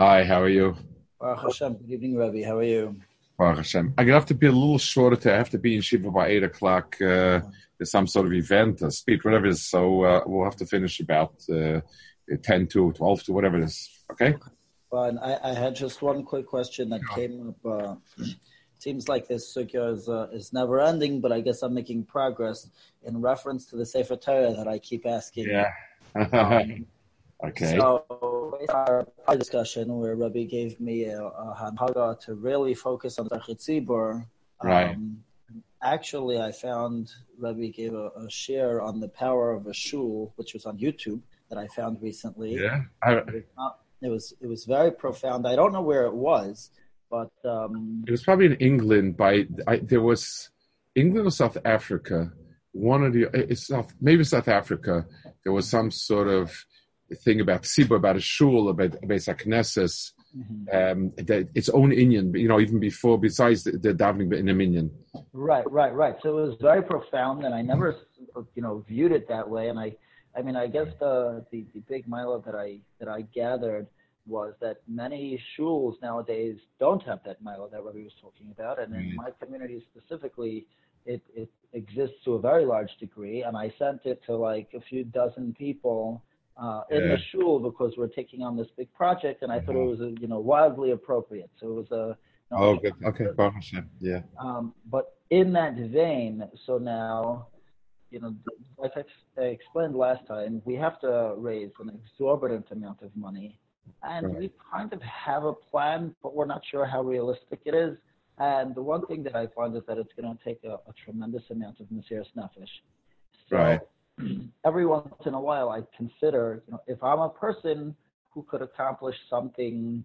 Hi, how are you? Baruch Hashem. Good evening, Rabbi. How are you? Baruch Hashem. I'm gonna have to be a little shorter. To I have to be in Shiva by eight o'clock. Uh, there's some sort of event, a speech, whatever it is. So uh, we'll have to finish about uh, ten to twelve to whatever it is. Okay. Fine. I, I had just one quick question that came up. Uh, seems like this sugya is, uh, is never ending, but I guess I'm making progress in reference to the Sefer Torah that I keep asking. Yeah. Um, okay. So, in our discussion where Rabbi gave me a, a hanhaga to really focus on Tzibur, Right. um, actually, I found Rabbi gave a, a share on the power of a shul, which was on YouTube that I found recently. yeah. I, It was, it was it was very profound. I don't know where it was, but um, it was probably in England. By I, there was England or South Africa. One of the it's South maybe South Africa. There was some sort of thing about Siba, about a shul, about about Knesset, um, that its own Indian. You know, even before besides the, the davening in a minyan. Right, right, right. So it was very profound, and I never, you know, viewed it that way. And I, I mean, I guess the the, the big mila that I that I gathered was that many shuls nowadays don't have that mila that Rabbi was talking about, and in my community specifically, it it exists to a very large degree. And I sent it to like a few dozen people. Uh, in Yeah. the shul because we're taking on this big project, and I thought it was, uh, you know, wildly appropriate. So it was a. you know, Oh, good. Okay, Hashem. Yeah. um, but in that vein, so now, you know, like I I explained last time, we have to raise an exorbitant amount of money. And Right. we kind of have a plan, but we're not sure how realistic it is. And the one thing that I find is that it's going to take a, a tremendous amount of Mesiris Nefesh. So Right. every once in a while, I consider, you know, if I'm a person who could accomplish something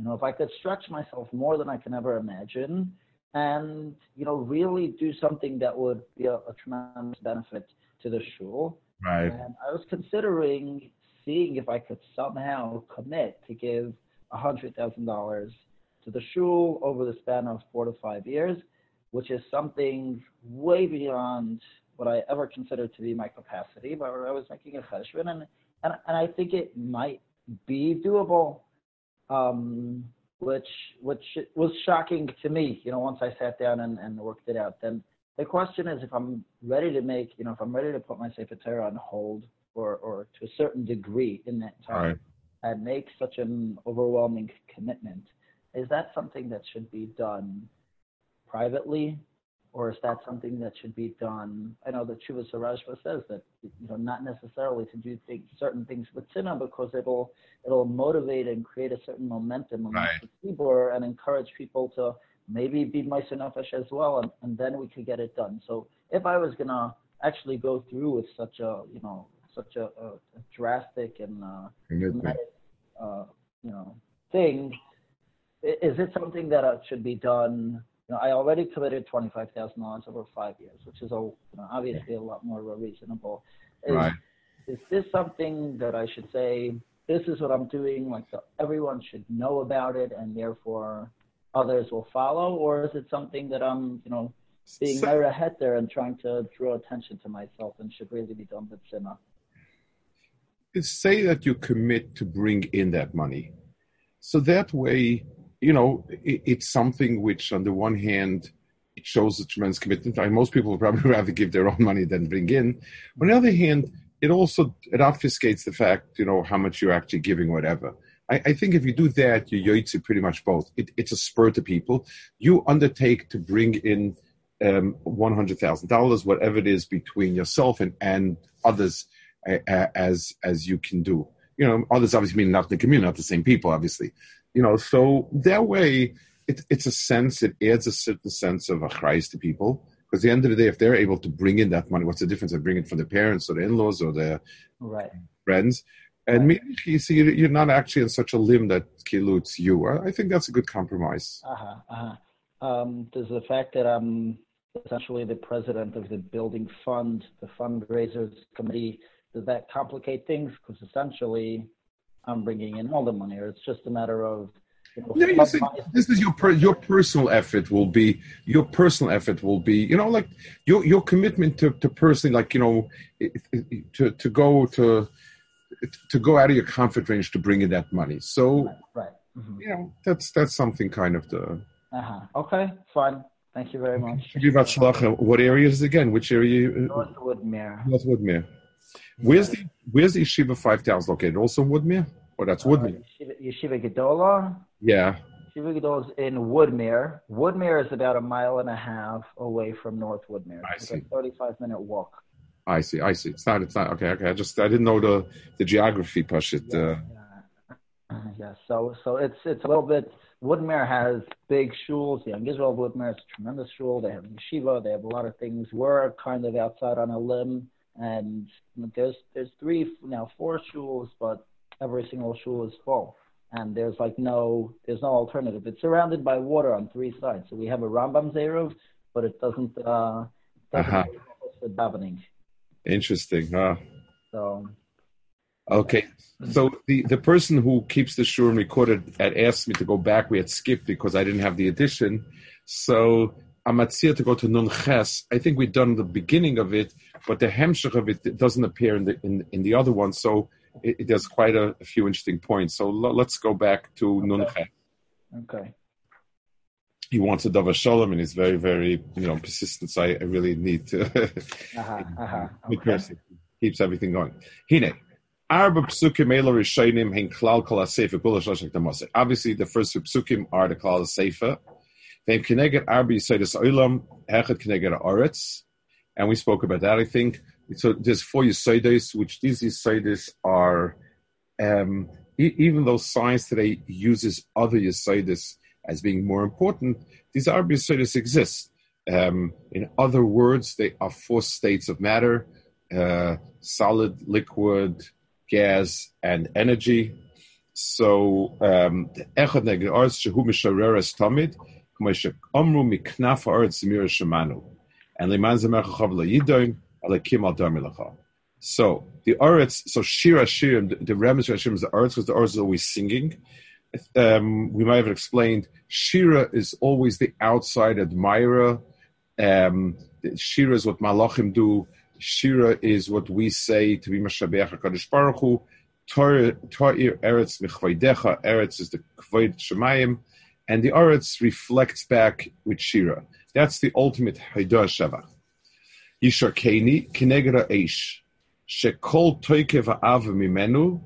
you know, if I could stretch myself more than I can ever imagine and, you know, really do something that would be a, a tremendous benefit to the shul. Right. And I was considering seeing if I could somehow commit to give $100,000 to the shul over the span of four to five years, which is something way beyond what I ever considered to be my capacity. But I was making a cheshbon, and, and, and I think it might be doable um, which which was shocking to me. You know, once I sat down and, and worked it out. Then the question is, if I'm ready to make, you know, if I'm ready to put my Sefer Torah on hold, or or to a certain degree in that time, Right. and make such an overwhelming commitment, is that something that should be done privately? Or is that something that should be done? I know that Shiva Sarajva says that you know not necessarily to do things, certain things with sinna because it'll it'll motivate and create a certain momentum amongst Right. the keyboard and encourage people to maybe be Nefesh as well, and, and then we could get it done. So if I was gonna actually go through with such a you know such a, a, a drastic and uh, dramatic, uh, you know thing, is it something that uh, should be done? You know, I already committed twenty five thousand dollars over five years, which is a, you know, obviously a lot more reasonable. Is, Right. is this something that I should say, this is what I'm doing, like so everyone should know about it and therefore others will follow? Or is it something that I'm, you know, being So- ahead there and trying to draw attention to myself and should really be done with Simma? say that you commit to bring in that money. So that way, you know, it, it's something which, on the one hand, it shows a tremendous commitment. I most people would probably rather give their own money than bring in. On the other hand, it also it obfuscates the fact, you know, how much you're actually giving, whatever. I, I think if you do that, you yoitzi pretty much both. It, it's a spur to people. You undertake to bring in um, one hundred thousand dollars, whatever it is, between yourself and and others uh, as as you can do. You know, others obviously mean not the community, not the same people, obviously. You know, so that way, it, it's a sense. It adds a certain sense of a Christ to people Because at the end of the day, if they're able to bring in that money, what's the difference? They bring it from the parents or the in-laws or their Right. friends. And Right. maybe you see you're not actually in such a limb that kilutes you. I I think that's a good compromise. Uh-huh, uh-huh. Um, does the fact that I'm essentially the president of the building fund, the fundraisers committee, does that complicate things? Because essentially, I'm bringing in all the money, or it's just a matter of. You know, No, you see, this is your per, your personal effort will be your personal effort will be you know like your your commitment to, to personally like you know to to go to to go out of your comfort range to bring in that money. So Right. right. Mhm. you know that's that's something kind of the. Uh-huh. Okay, fine. Thank you very much. Give about Shalach, What area is again? Which area? North Woodmere. North Woodmere. Where's the Where's the Yeshiva Five Thousand located? Also Woodmere, or that's Woodmere? Uh, Yeshiva, Yeshiva Gedola. Yeah. Yeshiva Gedola is in Woodmere. Woodmere is about a mile and a half away from North Woodmere. I It's see. a 35 minute walk. I see. I see. It's not. It's not. Okay. Okay. I just I didn't know the the geography. Push it. Uh, Yeah. Uh, yeah. So so it's it's a little bit. Woodmere has big shuls. Young Israel Woodmere is a tremendous shul. They have yeshiva. They have a lot of things. We're kind of outside on a limb, and there's there's three now four shuls, but every single shul is full, and there's like no there's no alternative. It's surrounded by water on three sides. So we have a Rambam Zeruv, but it doesn't uh doesn't Uh-huh. with davening. interesting. Huh? So Okay. So the, the person who keeps the shurim recorded had asked me to go back. We had skipped because I didn't have the edition. So I'm to go to Nun Ches. I think we've done the beginning of it, but the hemshech of it doesn't appear in the in, in the other one. So it, it does quite a, a few interesting points. So l- let's go back to Nun Ches. okay. He wants a Dava Shalom and he's very, very, you know, persistent. So I, I really need to. Uh-huh, uh-huh. Okay. Keeps everything going. Hine. Arba psukim elo rishonim hein klal kol ha-sefer kula shloshek tamase. Obviously, the first two psukim are the klal ha-sefer. Then keneged arba yisoidus oilam. And we spoke about that, I think. So there's four yisoidus, which these yisoidus are, um, e- even though science today uses other yisoidus as being more important, these arba yisoidus exist. Um, in other words, they are four states of matter uh, solid, liquid, gas, and energy. So, um, tamid, So, the Aretz, so Shir HaShirim, the, the Remes Shirim is the Aretz because the Aretz is always singing. Um, we might have explained Shira is always the outside admirer. Um, Shira is what Malachim do. Shira is what we say to be Mashabeach HaKadosh Baruch Hu. Ta'ir Eretz Michvaidecha. Eretz is the Kvoid Shemayim. And the Eretz reflects back with Shira. That's the ultimate Haidah Shavach. Yishakeni Kinegera Eish. Shekol Toikev Ha'av Mimenu.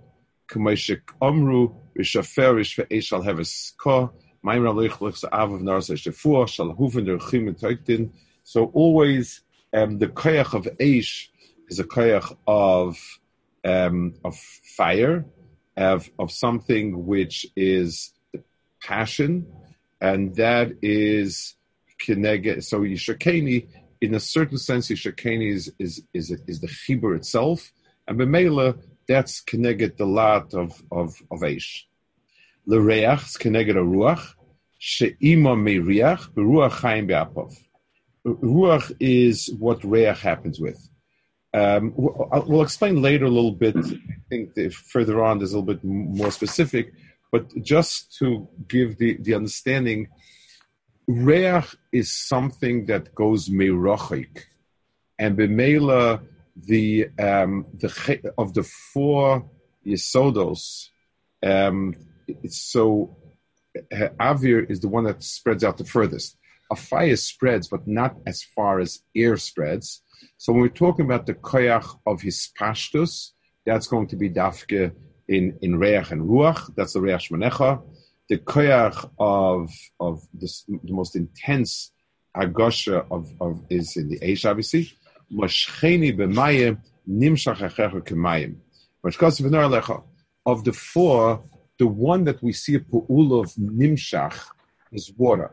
K'may Shekomru Rishaferish Ve'eish Al Heves Ko. Mayim Ralich Lichs Av of Narsa Shefua. Shal Huven Der Chim Toiktin. So always um, the koyach of Eish is a koyach of um, of fire, of of something which is passion, and that is kinege. So Yishakeni, in a certain sense, Yishakeni is is is, is the chibur itself, and b'meila that's kineged the lot of of of Eish. L'reach is kineged a ruach, she'ima meiriach beruach chaim be'apov. Ruach is what Reach happens with. Um, we'll explain later a little bit. I think further on there's a little bit more specific, but just to give the, the understanding, Reach is something that goes merochik, and b'meila the um, the of the four yesodos. Um, it's so uh, Avir is the one that spreads out the furthest a fire spreads, but not as far as air spreads. So when we're talking about the koyach of his pashtus, that's going to be dafke in, in reach and ruach. That's the reach shmanecha. The koyach of of this, the most intense agosha of, of is in the Aish, obviously. Moshcheni b'mayim nimshach achecha k'mayim. Of the four, the one that we see a pu'ul of nimshach is water.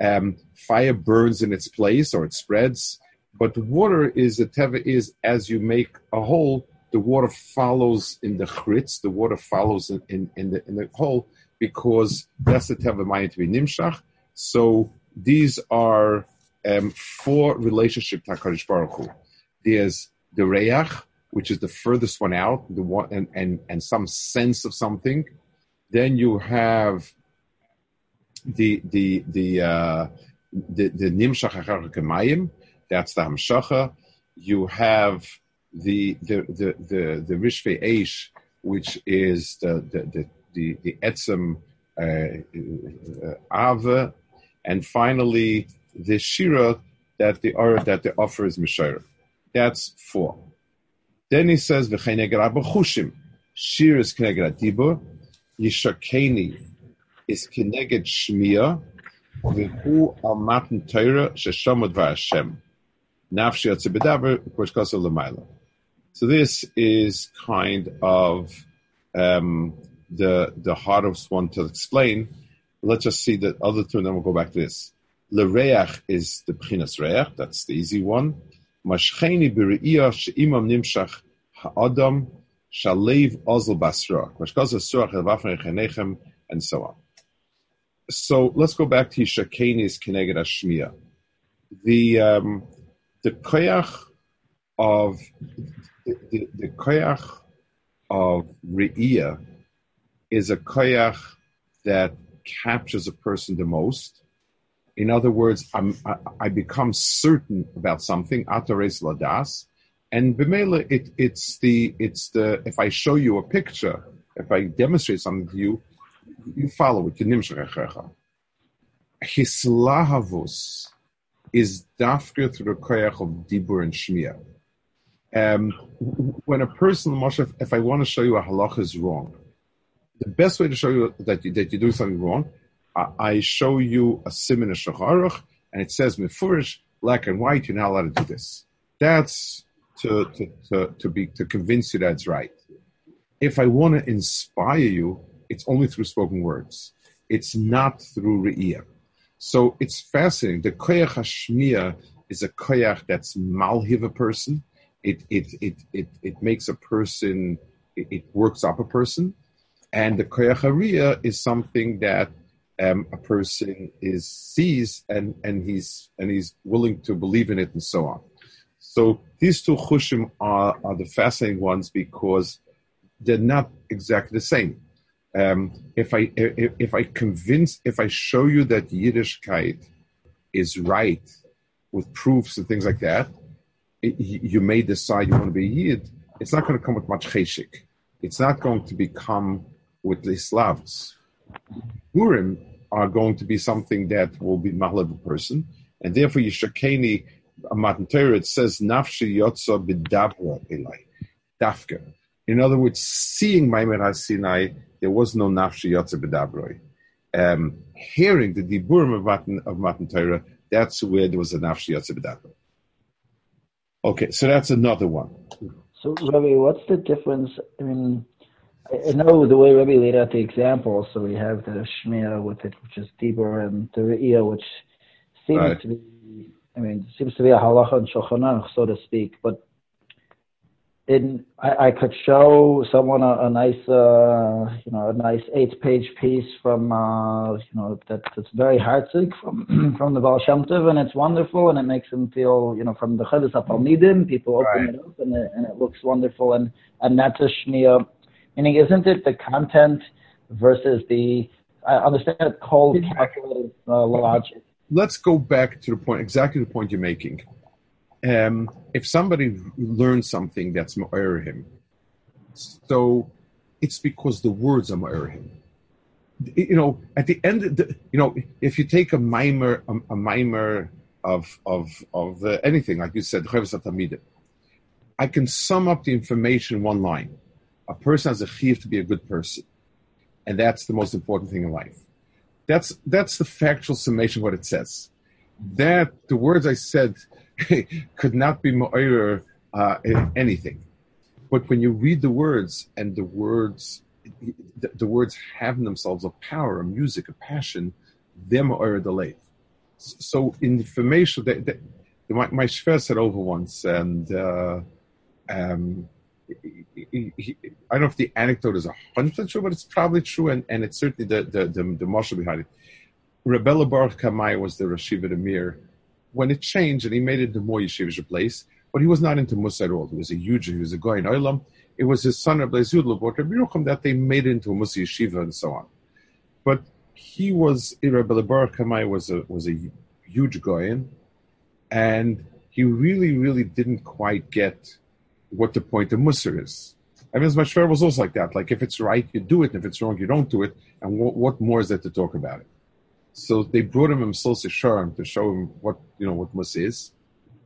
Um, fire burns in its place or it spreads, but water is the teva is as you make a hole, the water follows in the chritz, the water follows in, in, in the in the hole because that's the teva to be nimshach. So these are um, four relationship to Baruch Hu. There's the reach, which is the furthest one out, the one and and and some sense of something. Then you have the the the uh, the the nimshach. That's the hamshacha. You have the the the the the rishve eish, which is the the the the, the etzem uh, uh, ave, and finally the shira that the or that the offer is mishayr. That's four. Then he says v'cheineger abachushim. Shir is keneged adibur. Yishakeni is keneged shmia. V'hu al matan Torah sheshamod v'Hashem. Nafshi atzibedaber koshkasa l'mayla. So this is kind of um, the the hardest one to explain. Let's just see the other two, and then we'll go back to this. Lereach is the Pchinas Reach, that's the easy one. Mashcheni b're'iyah she'imam nimshach ha'adam shalev ozel basra. Mashkaz surach elvafnei and so on. So let's go back to Shakeni's Keneged Ashmiya. The um, the koyach of the, the, koyach of re'iyah is a koyach that captures a person the most in other words, I, I become certain about something, atares ladas, and b'mela, it, it's the it's the if I show you a picture, if I demonstrate something to you, you follow it. Hislahavus is dafka through the koyach of dibur and shmir. Um, when a person, Moshe, if I want to show you a halacha is wrong, the best way to show you that you, that you do something wrong I show you a simin shacharuch, and it says mefurish, black and white. You're not allowed to do this. That's to to to, to be to convince you that's right. If I want to inspire you, it's only through spoken words. It's not through re'iyah. So it's fascinating. The koyach hashmiya is a koyach that's malhiv a person. It it it it it makes a person. It, it works up a person, and the koyach hariyah is something that um, a person is sees and and he's and he's willing to believe in it and so on. So these two chushim are, are the fascinating ones because they're not exactly the same. Um, if I if, if, I convince if I show you that Yiddishkeit is right with proofs and things like that, you may decide you want to be Yid. It's not going to come with much cheshik. It's not going to become with the Slavs. Purim are going to be something that will be mahlab a person, and therefore Yishakeni Matan Torah it says nafshi yotza b'dabra elai dafka. In other words, seeing Maimer Sinai, there was no nafshi yotza b'dabroi. Um, hearing the diburim of Matan, of Matan Torah, that's where there was a nafshi yotza b'dabroi. Okay, so that's another one. So, Rabbi, what's the difference? I mean, I know the way Rebbe laid out the example. So we have the Shmiya with it, which is Dibur, and the Re'iyah, which seems right. to be, I mean, seems to be a halacha and shulchan so to speak. But in, I, I could show someone a, a nice, uh, you know, a nice eight-page piece from, uh, you know, that, that's very heartsick from from the Baal Shem Tov, and it's wonderful, and it makes them feel, you know, from the Chedes HaPalmidim, people open right. it up, and it, and it looks wonderful, and and that's a Shmiya Meaning, isn't it the content versus the? I understand cold calculated uh, logic. Let's go back to the point, exactly the point you're making. Um, if somebody learns something that's ma'er him, so it's because the words are ma'er him. You know, at the end, the, you know, if you take a mimer, a, a mimer of of of uh, anything, like you said, I can sum up the information in one line a person has a chiv to be a good person, and that's the most important thing in life. That's that's the factual summation of what it says. That the words I said could not be more uh, anything, but when you read the words and the words, the, the words have in themselves a power, a music, a passion. They're more delayed. so information that, that my, my Shver said over once, and uh, um, he, he, I don't know if the anecdote is a hundred percent true, but it's probably true, and, and it's certainly the the the, the marshal behind it. Rebella Baruch Kamai was the Rashiva Amir. When it changed, and he made it the more yeshivish place, but he was not into Musa at all. He was a huge, he was a guy in Olam. It was his son Rabbi Zudlo Rabbi that they made into a Musa yeshiva and so on. But he was Rebbe Baruch Kamai was a was a huge goyin, and he really, really didn't quite get what the point of Musar is. I mean, as my shver was also like that. Like, if it's right, you do it, and if it's wrong, you don't do it. And what, what more is there to talk about it? So they brought him Sol Sharm to show him what you know what Mus is.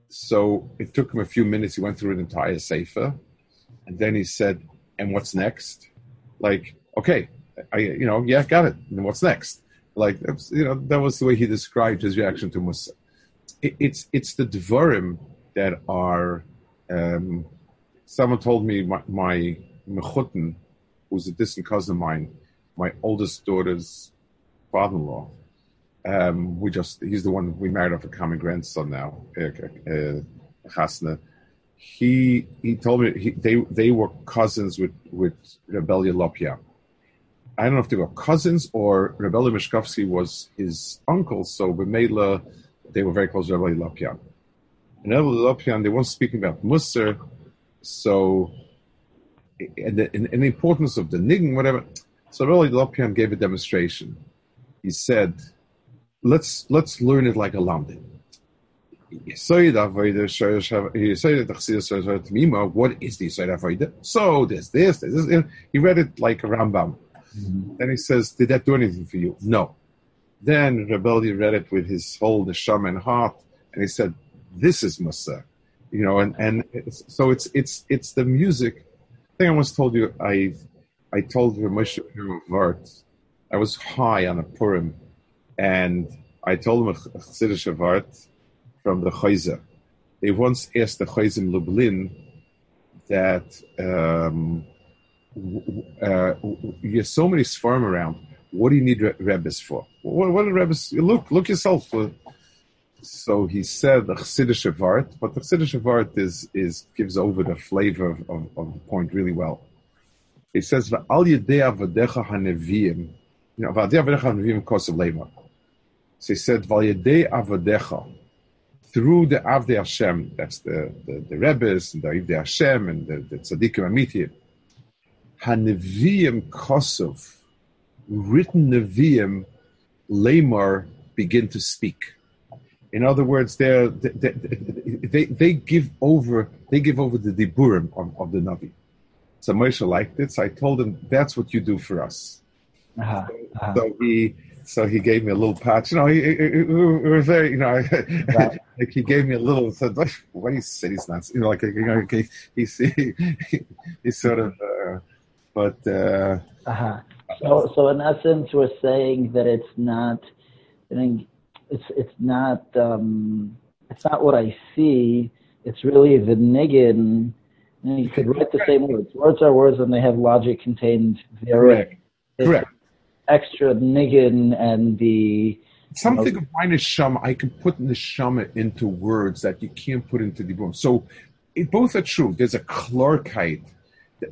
So it took him a few minutes. He went through an entire sefer, and then he said, "And what's next?" Like, okay, I you know yeah, got it. And what's next? Like you know that was the way he described his reaction to Musa. It, it's it's the dvarim that are. Um, someone told me my, my mechutin, who's a distant cousin of mine, my oldest daughter's father-in-law. Um, we just he's the one we married off a common grandson now, uh, uh, He he told me he, they they were cousins with with Rebellia Lopia. I don't know if they were cousins or Rebelli Mishkovsky was his uncle, so Bemela, they were very close to Rebelli Lopian. And Rebelli Lopian, they weren't speaking about Musser, so, and the, and, and the importance of the niggin, whatever. So Rebelli Lopian gave a demonstration. He said, let's let's learn it like a lamdim. What is the Yisoid Avodah? So there's this, there's this. He read it like a Rambam. Mm-hmm. Then he says, Did that do anything for you? No. Then Rebelli read it with his whole neshama and heart, and he said, This is Musa. You know, and, and it's, so it's it's it's the music. I think I once told you I I told Ramesh Vart, I was high on a Purim, and I told him a Chassidish Vart from the Chayza. They once asked the Chayzim Lublin that um, uh, you have so many sfarm around. What do you need rebbes for? What, what are rebbes? Look, look yourself. So he said the Chassidish Vart, but the Chassidish Vart is, is, gives over the flavor of, of, of the point really well. He says, Al Yedei Avadecha HaNeviim, you know, V'adei Avadecha HaNeviim Kosev Lema. So he said, Val Yedei Avadecha, through the Avdei Hashem, that's the, the, the Rebbes, and the Avdei Hashem, and the, the Tzaddikim Amitiyim, Haneviyim Kosov, written Neviim, Lamar begin to speak. In other words, they they, they, they give over they give over the diburim of, of the Navi. So Moshe liked it. So I told him that's what you do for us. Uh-huh, uh-huh. So he so he gave me a little patch. You know, he, he was very you know right. like he gave me a little said what he said he's not you know like you know he he, he, he sort of. Uh, but uh, uh-huh. so so in essence, we're saying that it's not. I think it's it's not um, it's not what I see. It's really the niggin. And you could write the same words. Words are words, and they have logic contained therein. Correct. Correct. Extra niggin and the something you know, of my neshama I can put neshama into words that you can't put into the boom. So it, both are true. There's a clarkite.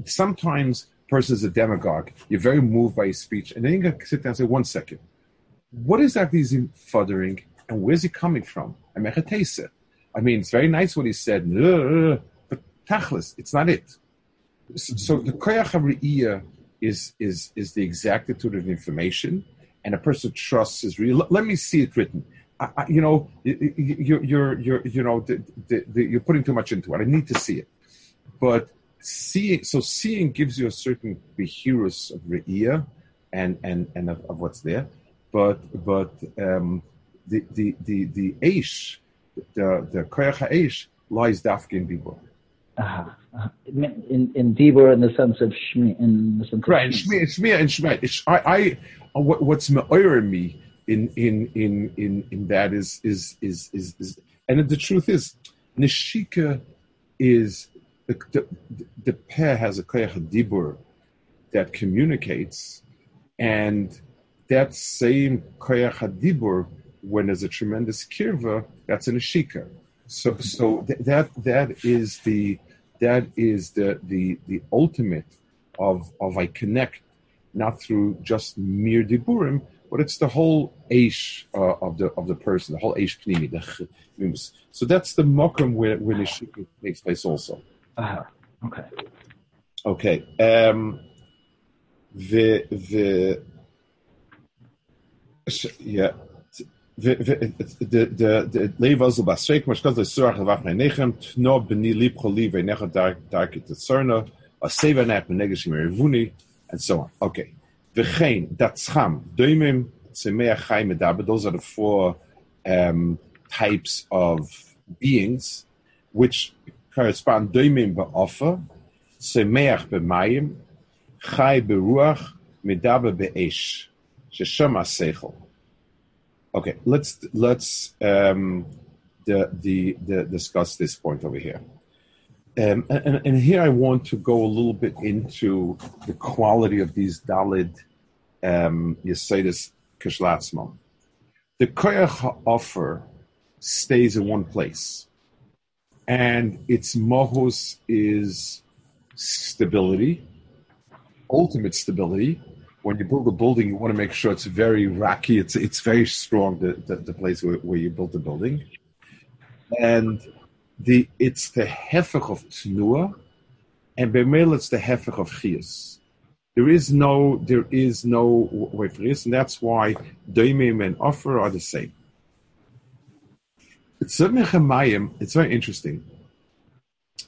Sometimes person is a demagogue. You're very moved by his speech, and then you can sit down and say, one second, what exactly is he fuddering, and where's he coming from? I mean, I mean, it's very nice what he said, but tachlis, it's not it. So the koyach is is is the exactitude of information, and a person trusts is real. Let me see it written. I, I, you know, you're you're you're you know the, the, the, you're putting too much into it. I need to see it, but seeing so seeing gives you a certain behirus of re'iyah and and and of, of, what's there but but um, the the the the aish the the koyach lies dafke in dibur uh, uh, in in dibur in the sense of shmi in the sense right shmi shmi and shmi I I what, what's me'oyer me in in in in in that is is is is, is and the truth is nishika is the, the, the pair has a koyach dibur that communicates, and that same koyach dibur when there's a tremendous kirva, that's an ashika. So, so th- that that is the that is the the the ultimate of of I connect not through just mere diburim, but it's the whole aish uh, of the of the person, the whole aish pnimi, the So that's the mokum where where the shikha takes place also. Uh-huh. Okay. Okay. Um, the the yeah. The and so on. Okay. V'chein datzcham doimim tzemeach medaber. Those are the four um, types of beings which correspond doimim ba'ofa, tzemeach b'mayim, chai beruach, medaber be'esh. Sheshama seichel. Okay, let's let's um, the, the, the discuss this point over here. Um, and, and, here I want to go a little bit into the quality of these Dalid um, Yesedis Kishlatzmon. The Koyach offer stays in one place, and its mohus is stability, ultimate stability, when you build a building, you want to make sure it's very rocky. It's it's very strong. The the, the place where, where you built the building, and the it's the hefech of tnua, and b'meil it's the hefech of chias. There is no there is no way for this, and that's why doimim and offer are the same. It's it's very interesting.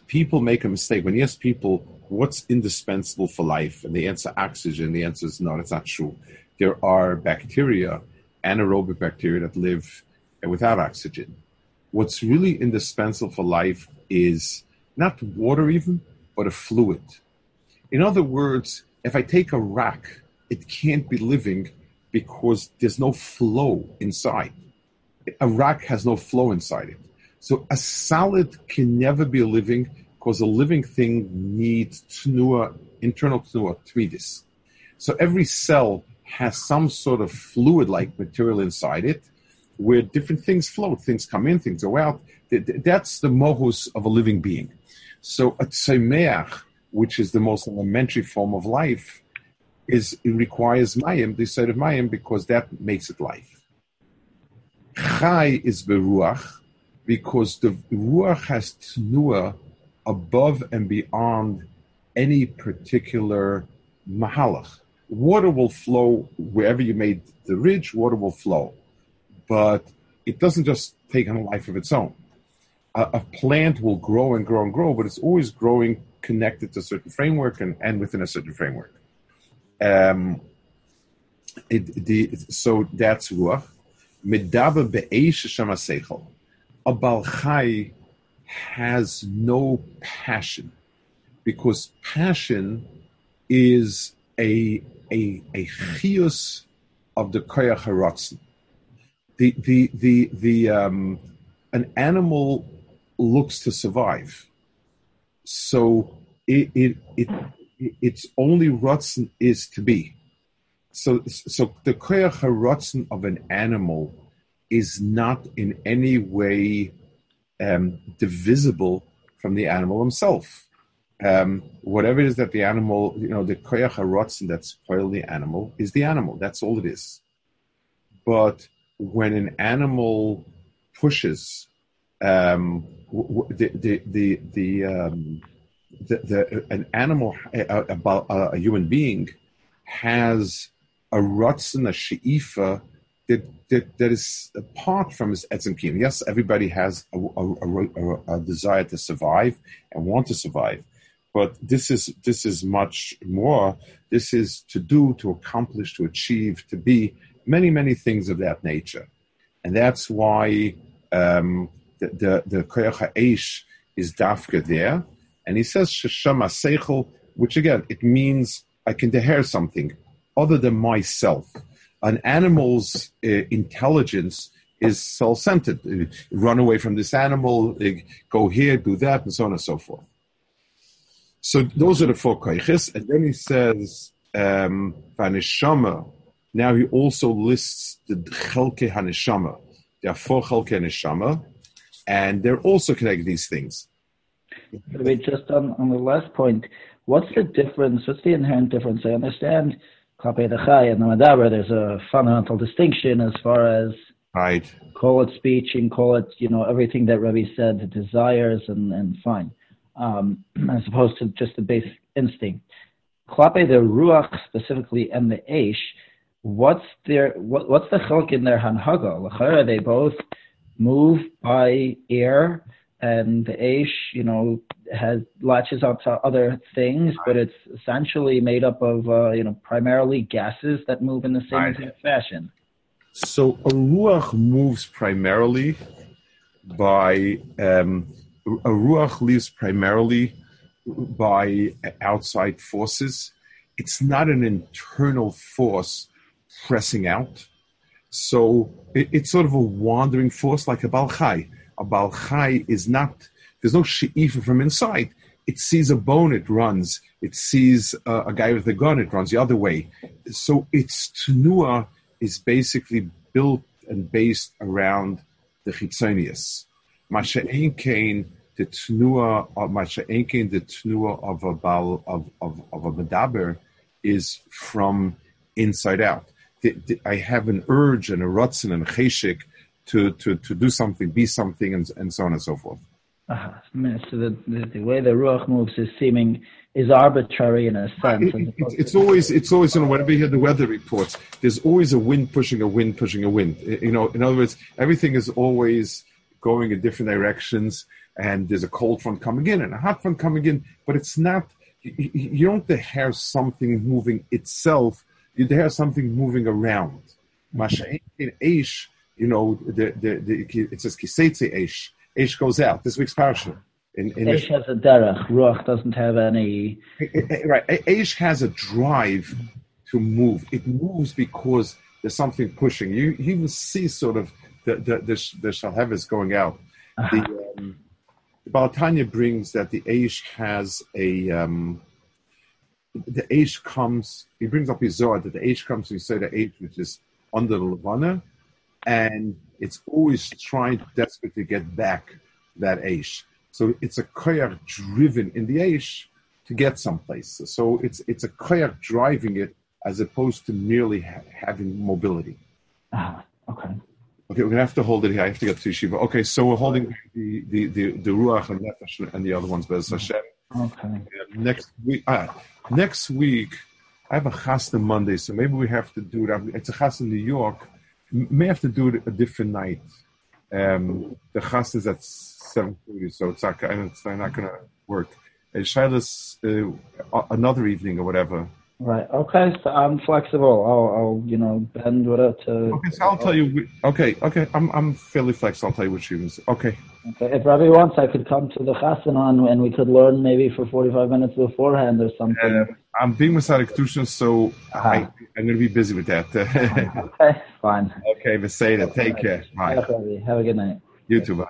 People make a mistake when you ask people what's indispensable for life? And the answer oxygen. The answer is no, that's not true. There are bacteria, anaerobic bacteria that live without oxygen. What's really indispensable for life is not water even, but a fluid. In other words, if I take a rock, it can't be living because there's no flow inside. A rock has no flow inside it. So a solid can never be living because a living thing needs tnua, internal tnua, tridis. So every cell has some sort of fluid-like material inside it, where different things float, things come in, things go out. That's the mohus of a living being. So a tzemeach, which is the most elementary form of life, is it requires mayim, the side of mayim, because that makes it life. Chai is beruach, because the ruach has tnua above and beyond any particular mahalach. Water will flow wherever you made the ridge, water will flow. But it doesn't just take on a life of its own. A, a plant will grow and grow and grow, but it's always growing connected to a certain framework and, and within a certain framework. Um, it, the, so that's ruach. Medaba be'esh seichel. A balchai has no passion because passion is a a a chius of the koyach haratzin. The the the the um, an animal looks to survive, so it it, it its only rotzen is to be. So so the koyach haratzin of an animal is not in any way um, divisible from the animal himself. Um, whatever it is that the animal, you know, the koyach harotzen that spoil the animal is the animal. That's all it is. But when an animal pushes um, the the the the, um, the, the an animal about a, a, human being has a rotzen, a sheifa that, that, that is apart from his etzim kiyum. Yes, everybody has a, a, a, desire to survive and want to survive, but this is this is much more. This is to do, to accomplish, to achieve, to be many many things of that nature, and that's why um, the the, ha'esh is dafka there, and he says sheshama seichel, which again it means I can deher something other than myself an animal's uh, intelligence is self-centered. Uh, run away from this animal, uh, go here, do that, and so on and so forth. So those are the four koiches, and then he says um, vanishama. Now he also lists the chelke hanishama. There are four chalkei neshama, and they're also connected these things. Maybe just on, on the last point, what's the difference? What's the inherent difference? I understand Klape the Chai and the Madaber, there's a fundamental distinction as far as Right. call it speech and call it, you know, everything that Rebbe said, the desires and, and fine, um, as opposed to just the basic instinct. Klape the Ruach specifically and the Aish, what's their, what, what's the chilk in their Hanhaga? L'chara, they both move by air and the Aish, you know, has latches onto other things, but it's essentially made up of, uh, you know, primarily gases that move in the same Right. fashion. So a ruach moves primarily by um, a ruach lives primarily by outside forces. It's not an internal force pressing out. So it, it's sort of a wandering force like a balchai. A balchai is not, there's no she'ifa from inside. It sees a bone, it runs. It sees a guy with a gun, it runs the other way. So its tenua is basically built and based around the chitzonius. Masha'en kain, the tenua of Masha'en kain, the tenua of a bal of, of, of a medaber is from inside out. I have an urge and a rutzen and a cheshik to, to, to do something, be something, and, and so on and so forth. Uh, so the, the, the way the ruach moves is seeming is arbitrary in a sense. It- it- it's, it's always it's always you know whenever you hear the weather reports, there's always a wind pushing a wind pushing a wind. You know, in other words, everything is always going in different directions, and there's a cold front coming in and a hot front coming in, but it's not. You, you don't have something moving itself. You have something moving around. Masha'en in Aish, you know, the, the, the, it says kisetze Aish. Aish goes out. This week's parasha. In, in Aish has a derech. Ruach doesn't have any. right. Aish has a drive to move. It moves because there's something pushing. You, you even see sort of the the the, the shalhevis going out. The, um, the Balatanya brings that the Aish has a um, the Aish comes. He brings up his Zohar that the Aish comes to say the Aish which is under the Levana, and it's always trying desperate to get back that Aish. So it's a koyach driven in the Aish to get someplace. So it's it's a koyach driving it as opposed to merely ha- having mobility. Ah, okay. Okay, we're gonna have to hold it here. I have to get to Yeshiva. Okay, so we're holding the the the, the ruach and nefesh and the other ones, Bez Hashem. Okay. And next week, ah, next week, I have a chasna Monday, so maybe we have to do it. It's a chasna in New York. May have to do it a different night. Um, the chasna is at seven thirty, so it's not, not going to work. And Shilas, uh, another evening or whatever. Right. Okay. So I'm flexible. I'll, I'll you know, bend with it to. Okay, so I'll tell you. Okay, okay, I'm I'm fairly flexible. I'll tell you which evenings. Okay, Okay. If Rabbi wants, I could come to the chasanon and we could learn maybe for 45 minutes beforehand or something. I'm being with Kedusha, so I. I'm going to be busy with that. okay. Fine. okay, Veseda, take care. Bye. Have a good night. You too. Bye.